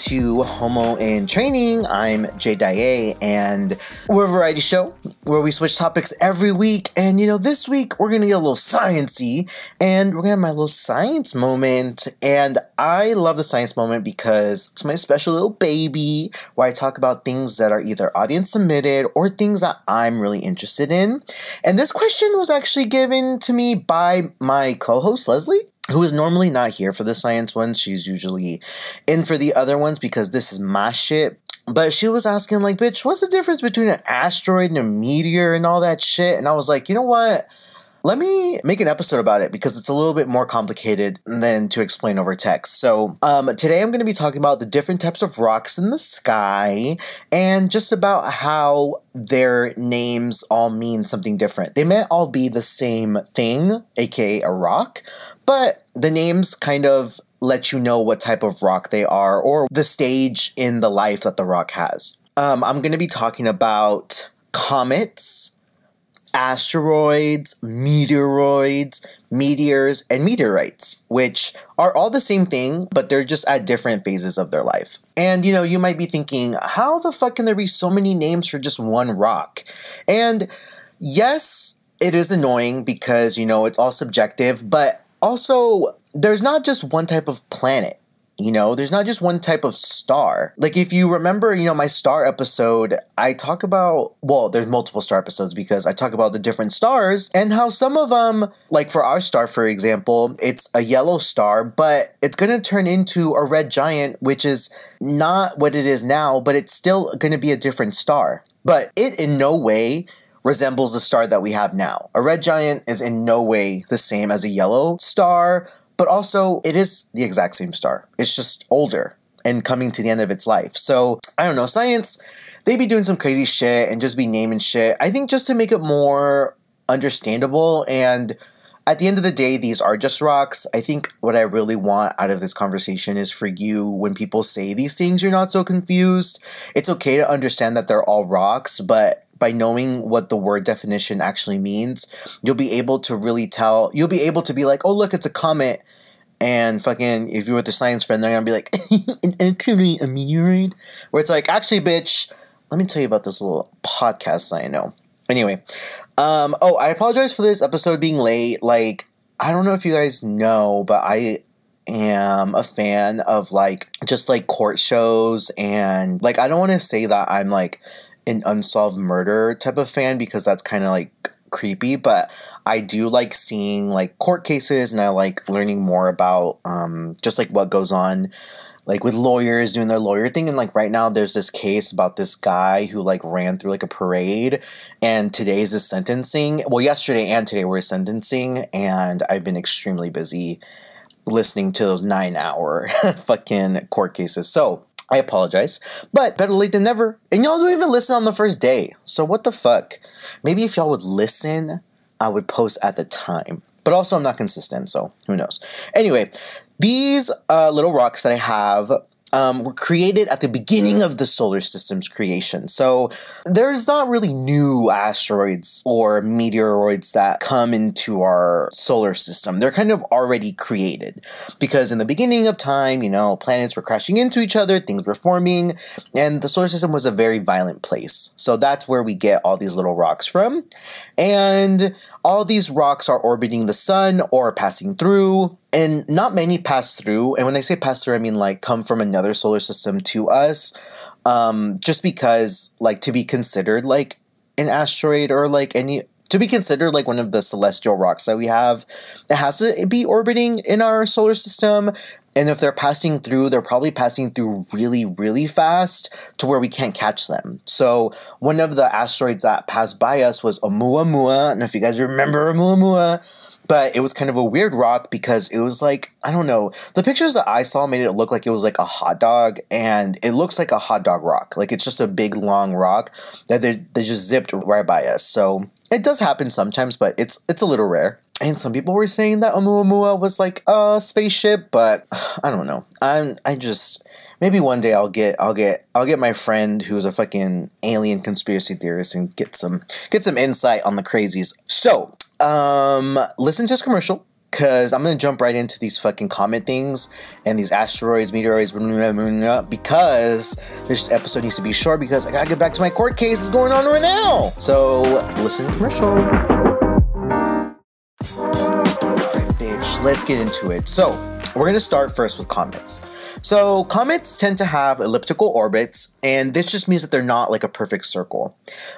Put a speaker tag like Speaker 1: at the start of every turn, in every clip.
Speaker 1: to Homo in Training. I'm Jay Dye, and we're a variety show where we switch topics every week. And you know, this week we're gonna get a little sciency, and we're gonna have my little science moment. And I love the science moment because it's my special little baby where I talk about things that are either audience submitted or things that I'm really interested in. And this question was actually given to me by my co-host Lesly who is normally not here for the science ones. She's usually in for the other ones because this is my shit. But she was asking, like, bitch, what's the difference between an asteroid and a meteor and all that shit? And I was like, you know what? Let me make an episode about it because it's a little bit more complicated than to explain over text. So, um, today I'm going to be talking about the different types of rocks in the sky and just about how their names all mean something different. They may all be the same thing, aka a rock, but the names kind of let you know what type of rock they are or the stage in the life that the rock has. Um, I'm going to be talking about comets asteroids, meteoroids, meteors, and meteorites, which are all the same thing, but they're just at different phases of their life. And you know, you might be thinking, how the fuck can there be so many names for just one rock? And yes, it is annoying because, you know, it's all subjective, but also, there's not just one type of planet. You know, there's not just one type of star. Like, if you remember, you know, my star episode, I talk about, well, there's multiple star episodes because I talk about the different stars and how some of them, like for our star, for example, it's a yellow star, but it's going to turn into a red giant, which is not what it is now, but it's still going to be a different star. But it in no way resembles the star that we have now. A red giant is in no way the same as a yellow star but also it is the exact same star. It's just older and coming to the end of its life. So I don't know, science, they be doing some crazy shit and just be naming shit. I think just to make it more understandable and at the end of the day, these are just rocks. I think what I really want out of this conversation is for you, when people say these things, you're not so confused. It's okay to understand that they're all rocks, but by knowing what the word definition actually means, you'll be able to really tell. You'll be able to be like, oh, look, it's a comet. And fucking, if you're with a science friend, they're gonna be like, actually a meteorite. Where it's like, actually, bitch, let me tell you about this little podcast I know. Anyway, um, oh, I apologize for this episode being late. Like, I don't know if you guys know, but I am a fan of like just like court shows and like I don't want to say that I'm like an unsolved murder type of fan because that's kind of like creepy but i do like seeing like court cases and i like learning more about um, just like what goes on like with lawyers doing their lawyer thing and like right now there's this case about this guy who like ran through like a parade and today's the sentencing well yesterday and today we're sentencing and i've been extremely busy listening to those nine hour fucking court cases. So I apologize, but better late than never. And y'all don't even listen on the first day. So what the fuck? Maybe if y'all would listen, I would post at the time. But also, I'm not consistent, so who knows? Anyway, these uh, little rocks that I have um, were created at the beginning of the solar system's creation. So there's not really new asteroids or meteoroids that come into our solar system. They're kind of already created because in the beginning of time, you know, planets were crashing into each other, things were forming, and the solar system was a very violent place. So that's where we get all these little rocks from. And all these rocks are orbiting the sun or passing through, and not many pass through. And when I say pass through, I mean like come from another solar system to us. Um, just because, like, to be considered like an asteroid or like any to be considered like one of the celestial rocks that we have, it has to be orbiting in our solar system. And if they're passing through, they're probably passing through really, really fast to where we can't catch them. So one of the asteroids that passed by us was Oumuamua. Know if you guys remember Oumuamua, but it was kind of a weird rock because it was like, I don't know, the pictures that I saw made it look like it was like a hot dog, and it looks like a hot dog rock. Like it's just a big, long rock that they, they just zipped right by us. So it does happen sometimes, but it's it's a little rare. And some people were saying that Oumuamua was like a spaceship, but I don't know. I'm I just maybe one day I'll get I'll get I'll get my friend who's a fucking alien conspiracy theorist and get some get some insight on the crazies. So, um listen to this commercial because I'm gonna jump right into these fucking comet things and these asteroids, meteoroids, because this episode needs to be short because I gotta get back to my court case that's going on right now. So listen to commercial. Bitch, let's get into it. So we're gonna start first with comets. So comets tend to have elliptical orbits, and this just means that they're not like a perfect circle.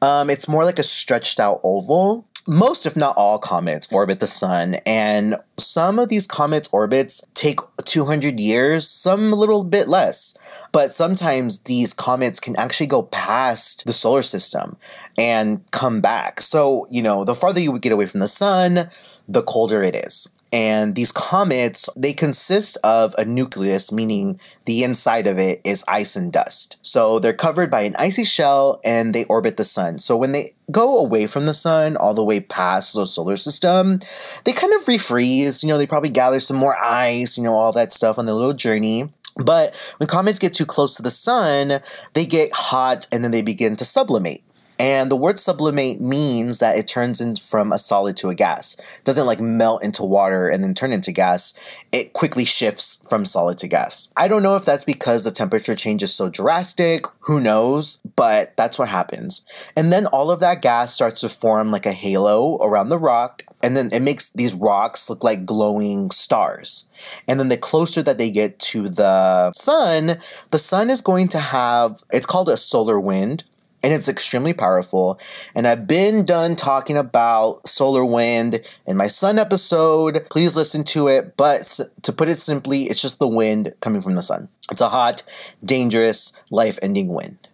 Speaker 1: Um, it's more like a stretched out oval most, if not all, comets orbit the sun, and some of these comets' orbits take 200 years, some a little bit less. But sometimes these comets can actually go past the solar system and come back. So, you know, the farther you would get away from the sun, the colder it is. And these comets, they consist of a nucleus, meaning the inside of it is ice and dust. So they're covered by an icy shell and they orbit the sun. So when they go away from the sun, all the way past the solar system, they kind of refreeze. You know, they probably gather some more ice, you know, all that stuff on their little journey. But when comets get too close to the sun, they get hot and then they begin to sublimate. And the word sublimate means that it turns in from a solid to a gas. It doesn't like melt into water and then turn into gas. It quickly shifts from solid to gas. I don't know if that's because the temperature change is so drastic. Who knows? But that's what happens. And then all of that gas starts to form like a halo around the rock. And then it makes these rocks look like glowing stars. And then the closer that they get to the sun, the sun is going to have, it's called a solar wind and it's extremely powerful. And I've been done talking about solar wind in my sun episode. Please listen to it. But to put it simply, it's just the wind coming from the sun. It's a hot, dangerous, life ending wind.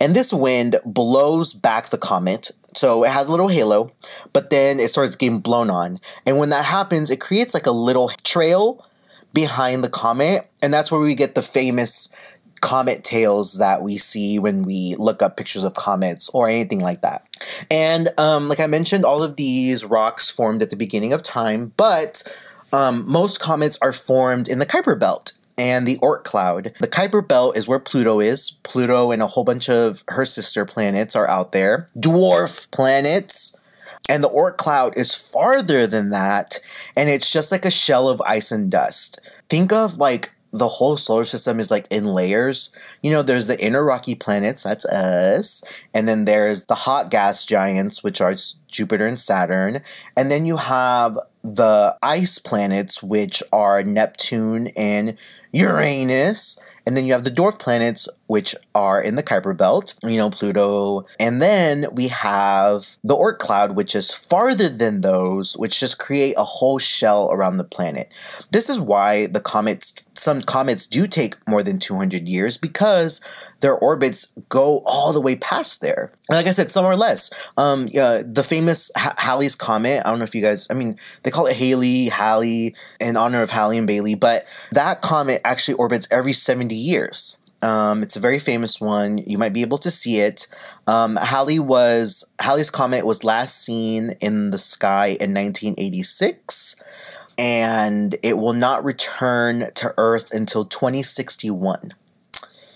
Speaker 1: And this wind blows back the comet. So it has a little halo, but then it starts getting blown on. And when that happens, it creates like a little trail behind the comet. And that's where we get the famous comet tails that we see when we look up pictures of comets or anything like that. And um, like I mentioned, all of these rocks formed at the beginning of time, but um, most comets are formed in the Kuiper Belt and the Oort cloud. The Kuiper Belt is where Pluto is. Pluto and a whole bunch of her sister planets are out there. Dwarf planets. And the Oort cloud is farther than that, and it's just like a shell of ice and dust. Think of like the whole solar system is like in layers. You know, there's the inner rocky planets, that's us. And then there's the hot gas giants, which are Jupiter and Saturn. And then you have the ice planets, which are Neptune and Uranus. And then you have the dwarf planets, which are in the Kuiper Belt, you know, Pluto. And then we have the Oort cloud, which is farther than those, which just create a whole shell around the planet. This is why the comets some comets do take more than 200 years because their orbits go all the way past there. And like I said, some are less. Um, the famous ha- Halley's Comet, I don't know if you guys, I mean, they call it Haley, Halley, in honor of Halley and Bailey, but that comet actually orbits every 70 years. Um, it's a very famous one. You might be able to see it. Um, Halley was Halley's comet was last seen in the sky in 1986 and it will not return to Earth until 2061.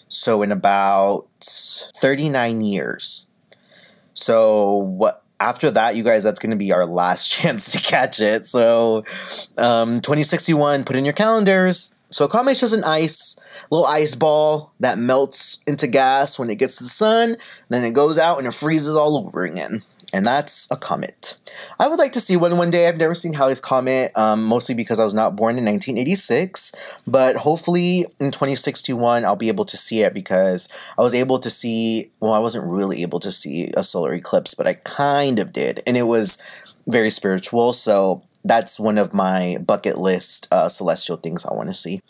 Speaker 1: So, in about 39 years. So, what after that, you guys, that's going to be our last chance to catch it. So, um, 2061, put in your calendars. So, a comet's just an ice, little ice ball that melts into gas when it gets to the sun. Then it goes out and it freezes all over again and that's a comet. I would like to see one one day. I've never seen Halley's Comet, um, mostly because I was not born in 1986. But hopefully in 2061, I'll be able to see it because I was able to see, well, I wasn't really able to see a solar eclipse, but I kind of did. And it was very spiritual. So that's one of my bucket list uh, celestial things I want to see.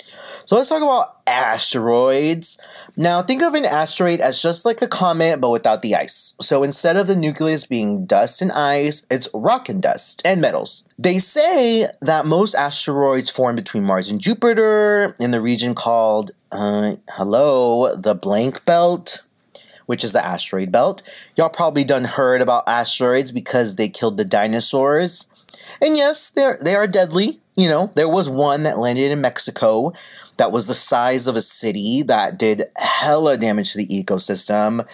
Speaker 1: So let's talk about asteroids. Now, think of an asteroid as just like a comet, but without the ice. So instead of the nucleus being dust and ice, it's rock and dust and metals. They say that most asteroids form between Mars and Jupiter in the region called, uh, hello, the blank belt which is the asteroid belt. Y'all probably done heard about asteroids because they killed the dinosaurs. And yes, they're they are deadly. You know, there was one that landed in Mexico that was the size of a city that did hella damage to the ecosystem.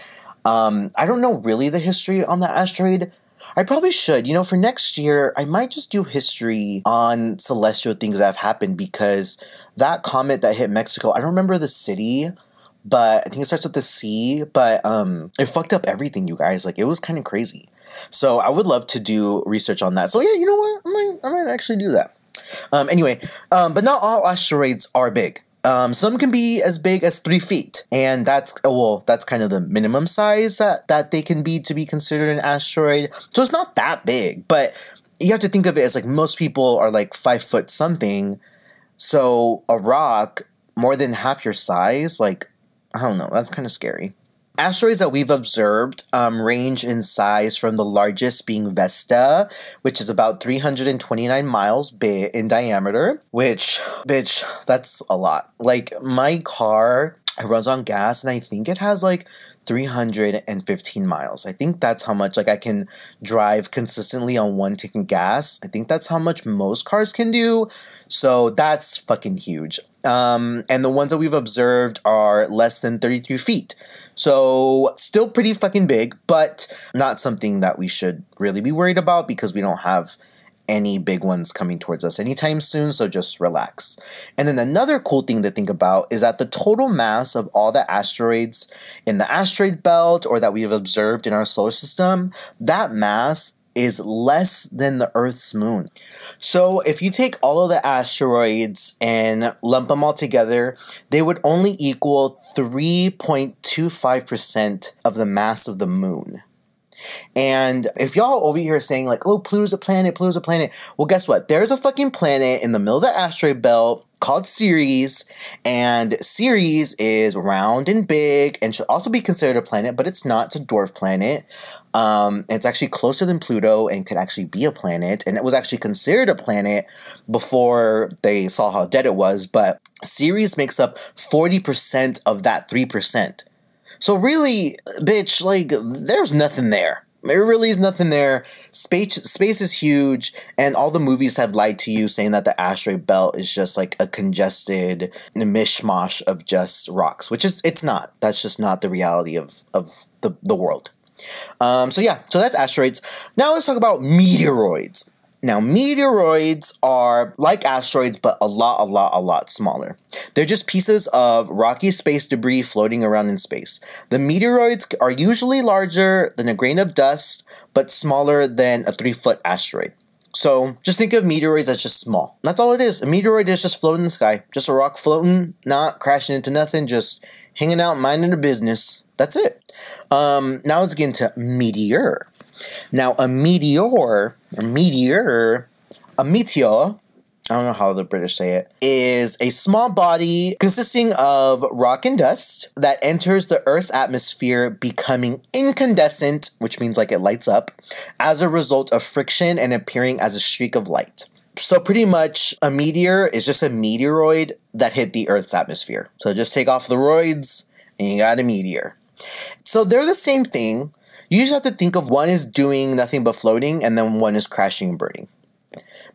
Speaker 1: Um, I don't know really the history on the asteroid, I probably should. You know, for next year, I might just do history on celestial things that have happened because that comet that hit Mexico, I don't remember the city, but I think it starts with the C, but um it fucked up everything, you guys. Like it was kind of crazy. So I would love to do research on that. So yeah, you know what? I might I might actually do that. Um anyway, um but not all asteroids are big. Um, some can be as big as three feet, and that's well, that's kind of the minimum size that, that they can be to be considered an asteroid. So it's not that big, but you have to think of it as like most people are like five foot something. So a rock more than half your size, like I don't know, that's kind of scary. Asteroids that we've observed um, range in size from the largest being Vesta, which is about 329 miles big in diameter, which, bitch, that's a lot. Like, my car, it runs on gas, and I think it has like 315 miles. I think that's how much like I can drive consistently on one tank of gas. I think that's how much most cars can do. So that's fucking huge. Um, and the ones that we've observed are less than 33 feet. So still pretty fucking big, but not something that we should really be worried about because we don't have any big ones coming towards us anytime soon, so just relax. And then another cool thing to think about is that the total mass of all the asteroids in the asteroid belt or that we have observed in our solar system, that mass is less than the Earth's moon. So if you take all of the asteroids and lump them all together, they would only equal 3.25% of the mass of the moon. And if y'all over here are saying like, "Oh, Pluto's a planet, Pluto's a planet," well, guess what? There's a fucking planet in the middle of the asteroid belt called Ceres, and Ceres is round and big and should also be considered a planet, but it's not. It's a dwarf planet. Um, it's actually closer than Pluto and could actually be a planet, and it was actually considered a planet before they saw how dead it was. But Ceres makes up forty percent of that three percent. So really, bitch, like there's nothing there. There really is nothing there. Space space is huge, and all the movies have lied to you, saying that the asteroid belt is just like a congested mishmash of just rocks, which is it's not. That's just not the reality of of the the world. Um, so yeah, so that's asteroids. Now let's talk about meteoroids. Now, meteoroids are like asteroids, but a lot, a lot, a lot smaller. They're just pieces of rocky space debris floating around in space. The meteoroids are usually larger than a grain of dust, but smaller than a three foot asteroid. So just think of meteoroids as just small. That's all it is. A meteoroid is just floating in the sky. Just a rock floating, not crashing into nothing, just hanging out, minding their business. That's it. Um, now let's get into meteor. Now, a meteor, a meteor, a meteor, I don't know how the British say it, is a small body consisting of rock and dust that enters the Earth's atmosphere, becoming incandescent, which means like it lights up, as a result of friction and appearing as a streak of light. So, pretty much, a meteor is just a meteoroid that hit the Earth's atmosphere. So, just take off the roids and you got a meteor. So, they're the same thing you just have to think of one is doing nothing but floating, and then one is crashing and burning.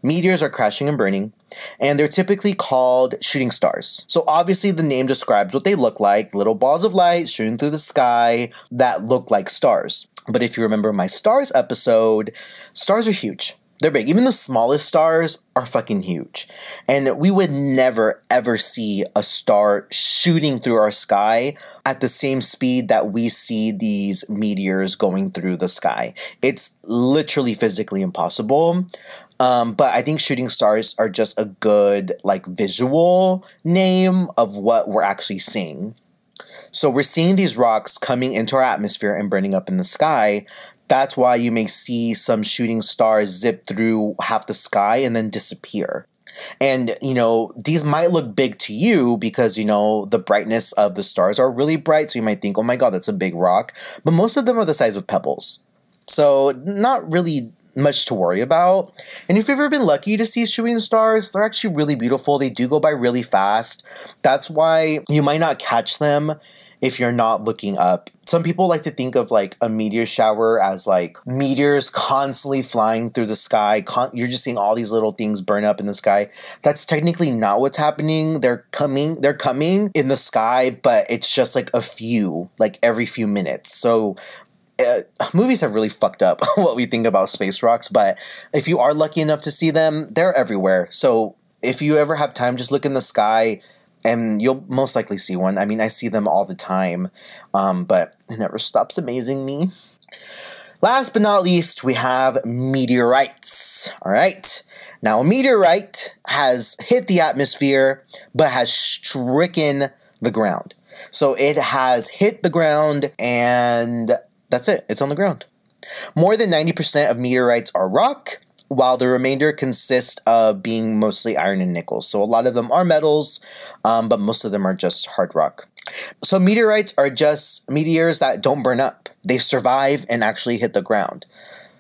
Speaker 1: Meteors are crashing and burning, and they're typically called shooting stars. So, obviously, the name describes what they look like little balls of light shooting through the sky that look like stars. But if you remember my stars episode, stars are huge. They're big. Even the smallest stars are fucking huge. And we would never ever see a star shooting through our sky at the same speed that we see these meteors going through the sky. It's literally physically impossible. Um, but I think shooting stars are just a good like visual name of what we're actually seeing. So we're seeing these rocks coming into our atmosphere and burning up in the sky that's why you may see some shooting stars zip through half the sky and then disappear. And, you know, these might look big to you because, you know, the brightness of the stars are really bright. So you might think, oh my God, that's a big rock. But most of them are the size of pebbles. So, not really much to worry about. And if you've ever been lucky to see shooting stars, they're actually really beautiful. They do go by really fast. That's why you might not catch them if you're not looking up some people like to think of like a meteor shower as like meteors constantly flying through the sky. Con- you're just seeing all these little things burn up in the sky. That's technically not what's happening. They're coming, they're coming in the sky, but it's just like a few, like every few minutes. So uh, movies have really fucked up what we think about space rocks, but if you are lucky enough to see them, they're everywhere. So if you ever have time, just look in the sky and you'll most likely see one. I mean, I see them all the time, um, but it never stops amazing me. Last but not least, we have meteorites. All right. Now, a meteorite has hit the atmosphere, but has stricken the ground. So it has hit the ground, and that's it. It's on the ground. More than 90% of meteorites are rock, while the remainder consist of being mostly iron and nickel. So a lot of them are metals, um, but most of them are just hard rock. So meteorites are just meteors that don't burn up. They survive and actually hit the ground.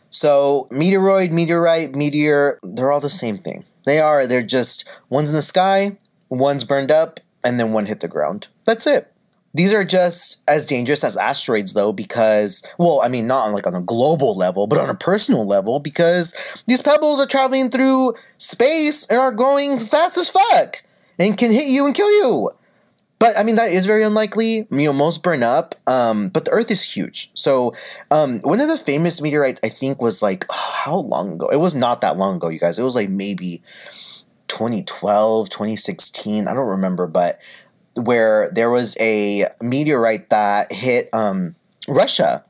Speaker 1: So meteoroid, meteorite, meteor, they're all the same thing. They are, they're just one's in the sky, one's burned up, and then one hit the ground. That's it. These are just as dangerous as asteroids, though, because, well, I mean, not on like on a global level, but on a personal level, because these pebbles are traveling through space and are going fast as fuck and can hit you and kill you. But I mean, that is very unlikely. You know, most burn up. Um, but the Earth is huge. So, um, one of the famous meteorites, I think, was like, oh, how long ago? It was not that long ago, you guys. It was like maybe 2012, 2016. I don't remember, but where there was a meteorite that hit um, Russia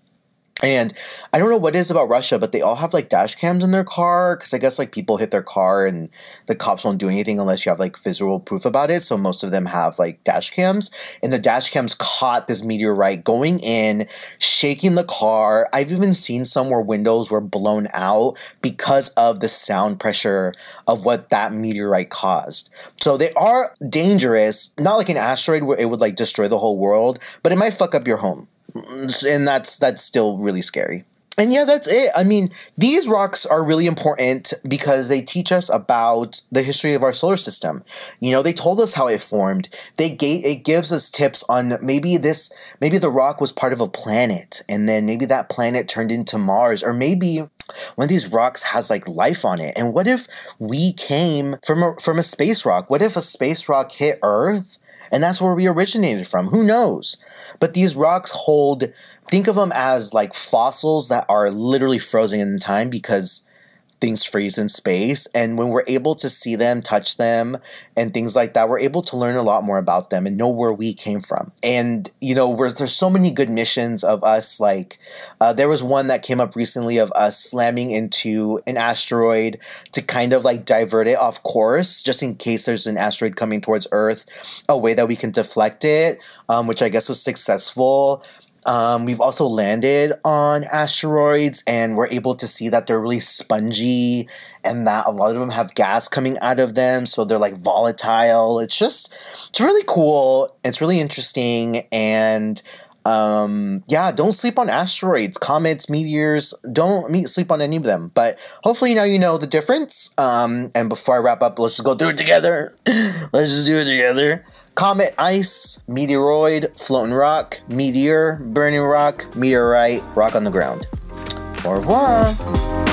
Speaker 1: and I don't know what it is about Russia, but they all have like dash cams in their car because I guess like people hit their car and the cops won't do anything unless you have like visual proof about it. So most of them have like dash cams, and the dash cams caught this meteorite going in, shaking the car. I've even seen some where windows were blown out because of the sound pressure of what that meteorite caused. So they are dangerous, not like an asteroid where it would like destroy the whole world, but it might fuck up your home and that's that's still really scary. And yeah, that's it. I mean, these rocks are really important because they teach us about the history of our solar system. You know, they told us how it formed. They gave it gives us tips on maybe this maybe the rock was part of a planet and then maybe that planet turned into Mars or maybe one of these rocks has like life on it. And what if we came from a from a space rock? What if a space rock hit Earth and that's where we originated from. Who knows? But these rocks hold, think of them as like fossils that are literally frozen in time because things freeze in space. And when we're able to see them, touch them, and things like that, we're able to learn a lot more about them and know where we came from. And, you know, there's so many good missions of us, like, uh, there was one that came up recently of us slamming into an asteroid to kind of like divert it off course, just in case there's an asteroid coming towards Earth, a way that we can deflect it, um, which I guess was successful. Um, we've also landed on asteroids and we're able to see that they're really spongy and that a lot of them have gas coming out of them, so they're like volatile. It's just, it's really cool. It's really interesting. And um, yeah, don't sleep on asteroids, comets, meteors. Don't meet, sleep on any of them. But hopefully now you know the difference. Um, and before I wrap up, let's just go through it together. let's just do it together. Comet, ice, meteoroid, floating rock, meteor, burning rock, meteorite, rock on the ground. Au revoir.